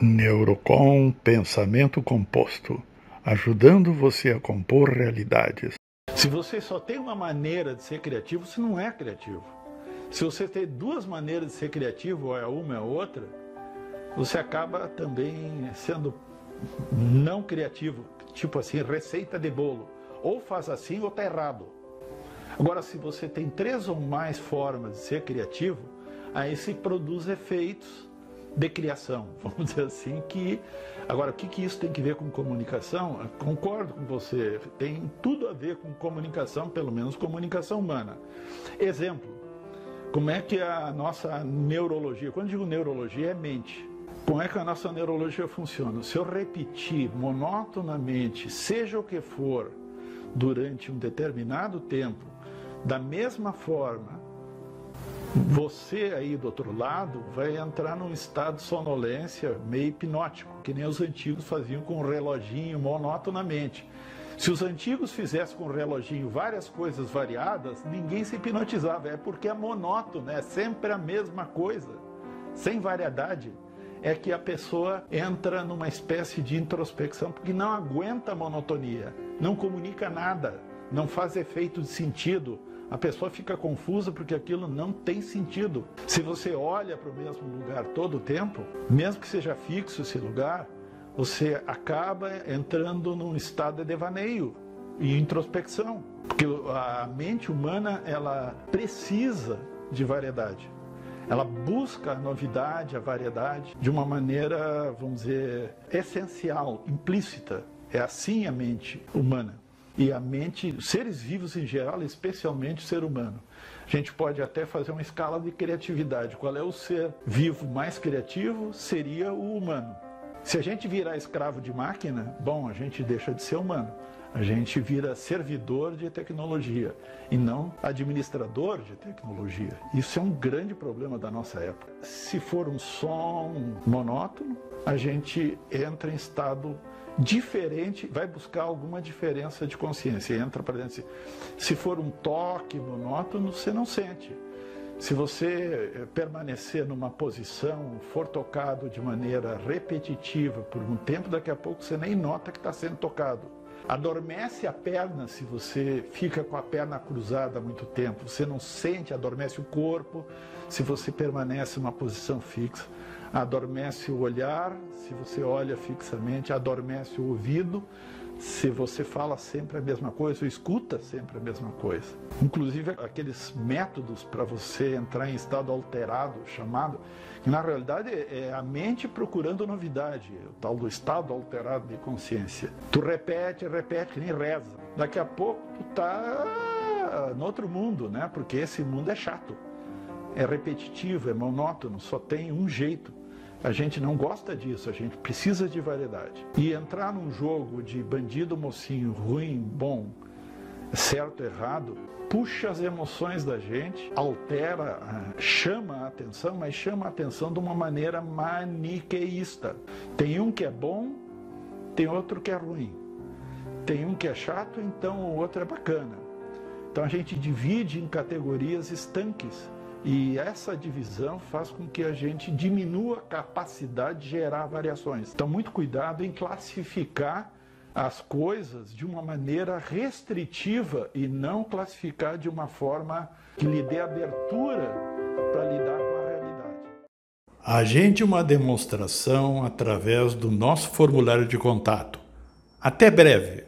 Neurocom Pensamento Composto ajudando você a compor realidades. Se você só tem uma maneira de ser criativo, você não é criativo. Se você tem duas maneiras de ser criativo, ou é uma ou é outra, você acaba também sendo não criativo. Tipo assim, receita de bolo. Ou faz assim ou está errado. Agora, se você tem três ou mais formas de ser criativo, aí se produz efeitos de criação, vamos dizer assim, que agora o que, que isso tem que ver com comunicação? Eu concordo com você, tem tudo a ver com comunicação, pelo menos comunicação humana. Exemplo, como é que a nossa neurologia, quando digo neurologia é mente, como é que a nossa neurologia funciona? Se eu repetir monotonamente, seja o que for, durante um determinado tempo, da mesma forma, você aí do outro lado vai entrar num estado de sonolência meio hipnótico, que nem os antigos faziam com o reloginho monotonamente. Se os antigos fizessem com o reloginho várias coisas variadas, ninguém se hipnotizava. É porque é monótono, é sempre a mesma coisa, sem variedade. É que a pessoa entra numa espécie de introspecção porque não aguenta a monotonia, não comunica nada, não faz efeito de sentido, a pessoa fica confusa porque aquilo não tem sentido. Se você olha para o mesmo lugar todo o tempo, mesmo que seja fixo esse lugar, você acaba entrando num estado de devaneio e introspecção. Porque a mente humana, ela precisa de variedade. Ela busca a novidade, a variedade, de uma maneira, vamos dizer, essencial, implícita. É assim a mente humana e a mente, seres vivos em geral, especialmente o ser humano. A gente pode até fazer uma escala de criatividade. Qual é o ser vivo mais criativo? Seria o humano. Se a gente virar escravo de máquina, bom, a gente deixa de ser humano. A gente vira servidor de tecnologia e não administrador de tecnologia. Isso é um grande problema da nossa época. Se for um som monótono, a gente entra em estado diferente, vai buscar alguma diferença de consciência, entra para dentro. Se for um toque monótono, você não sente. Se você eh, permanecer numa posição, for tocado de maneira repetitiva por um tempo, daqui a pouco você nem nota que está sendo tocado. Adormece a perna se você fica com a perna cruzada muito tempo. Você não sente, adormece o corpo se você permanece numa posição fixa adormece o olhar, se você olha fixamente, adormece o ouvido, se você fala sempre a mesma coisa, ou escuta sempre a mesma coisa. Inclusive aqueles métodos para você entrar em estado alterado, chamado, que na realidade é a mente procurando novidade, o tal do estado alterado de consciência. Tu repete, repete, nem reza. Daqui a pouco tu tá no outro mundo, né? Porque esse mundo é chato é repetitivo, é monótono, só tem um jeito. A gente não gosta disso, a gente precisa de variedade. E entrar num jogo de bandido mocinho, ruim, bom, certo, errado, puxa as emoções da gente, altera, chama a atenção, mas chama a atenção de uma maneira maniqueísta. Tem um que é bom, tem outro que é ruim. Tem um que é chato, então o outro é bacana. Então a gente divide em categorias estanques e essa divisão faz com que a gente diminua a capacidade de gerar variações. Então, muito cuidado em classificar as coisas de uma maneira restritiva e não classificar de uma forma que lhe dê abertura para lidar com a realidade. Agende uma demonstração através do nosso formulário de contato. Até breve!